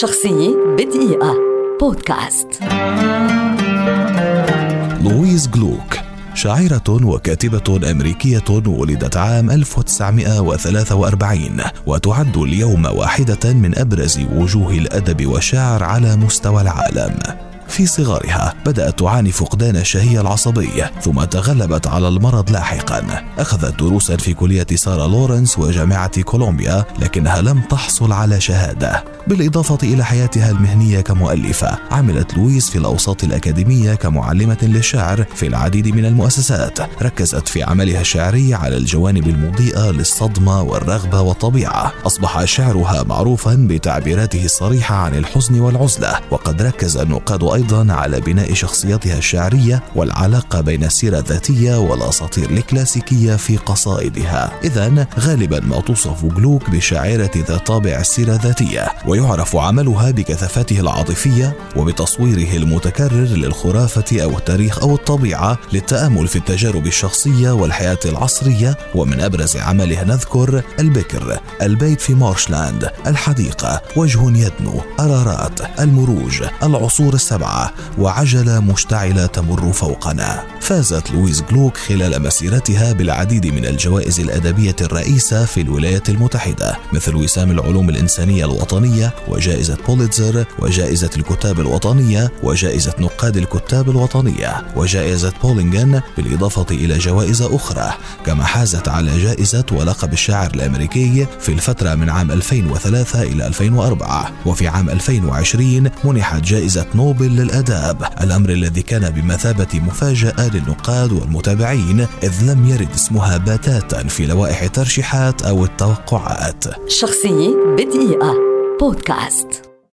شخصية بدقيقة. بودكاست. لويز جلوك شاعرة وكاتبة أمريكية ولدت عام 1943 وتعد اليوم واحدة من أبرز وجوه الأدب والشعر على مستوى العالم. في صغرها بدأت تعاني فقدان الشهية العصبية ثم تغلبت على المرض لاحقا. أخذت دروسا في كلية سارة لورنس وجامعة كولومبيا لكنها لم تحصل على شهادة. بالإضافة إلى حياتها المهنية كمؤلفة عملت لويز في الأوساط الأكاديمية كمعلمة للشعر في العديد من المؤسسات. ركزت في عملها الشعري على الجوانب المضيئة للصدمة والرغبة والطبيعة. أصبح شعرها معروفا بتعبيراته الصريحة عن الحزن والعزلة وقد ركز النقاد أيضا على بناء شخصيتها الشعرية والعلاقة بين السيرة الذاتية والأساطير الكلاسيكية في قصائدها. إذا غالبا ما توصف جلوك بشاعرة ذات طابع السيرة الذاتية ويعرف عملها بكثافته العاطفية وبتصويره المتكرر للخرافة أو التاريخ أو الطبيعة للتأمل في التجارب الشخصية والحياة العصرية. ومن أبرز عمله نذكر البكر البيت في مارشلاند الحديقة وجه يدنو أرارات المروج العصور السبعة وعجلة مشتعلة تمر فوقنا. فازت لويز جلوك خلال مسيرتها بالعديد من الجوائز الأدبية الرئيسة في الولايات المتحدة مثل وسام العلوم الإنسانية الوطنية وجائزة بوليتزر وجائزة الكتاب الوطنية وجائزة نقاد الكتاب الوطنية وجائزة بولينغن بالإضافة إلى جوائز أخرى. كما حازت على جائزة ولقب الشاعر الأمريكي في الفترة من عام 2003 إلى 2004 وفي عام 2020 منحت جائزة نوبل للأداب الأمر الذي كان بمثابة مفاجأة للنقاد والمتابعين إذ لم يرد اسمها بتاتا في لوائح الترشيحات أو التوقعات. شخصية بدقيقة. بودكاست.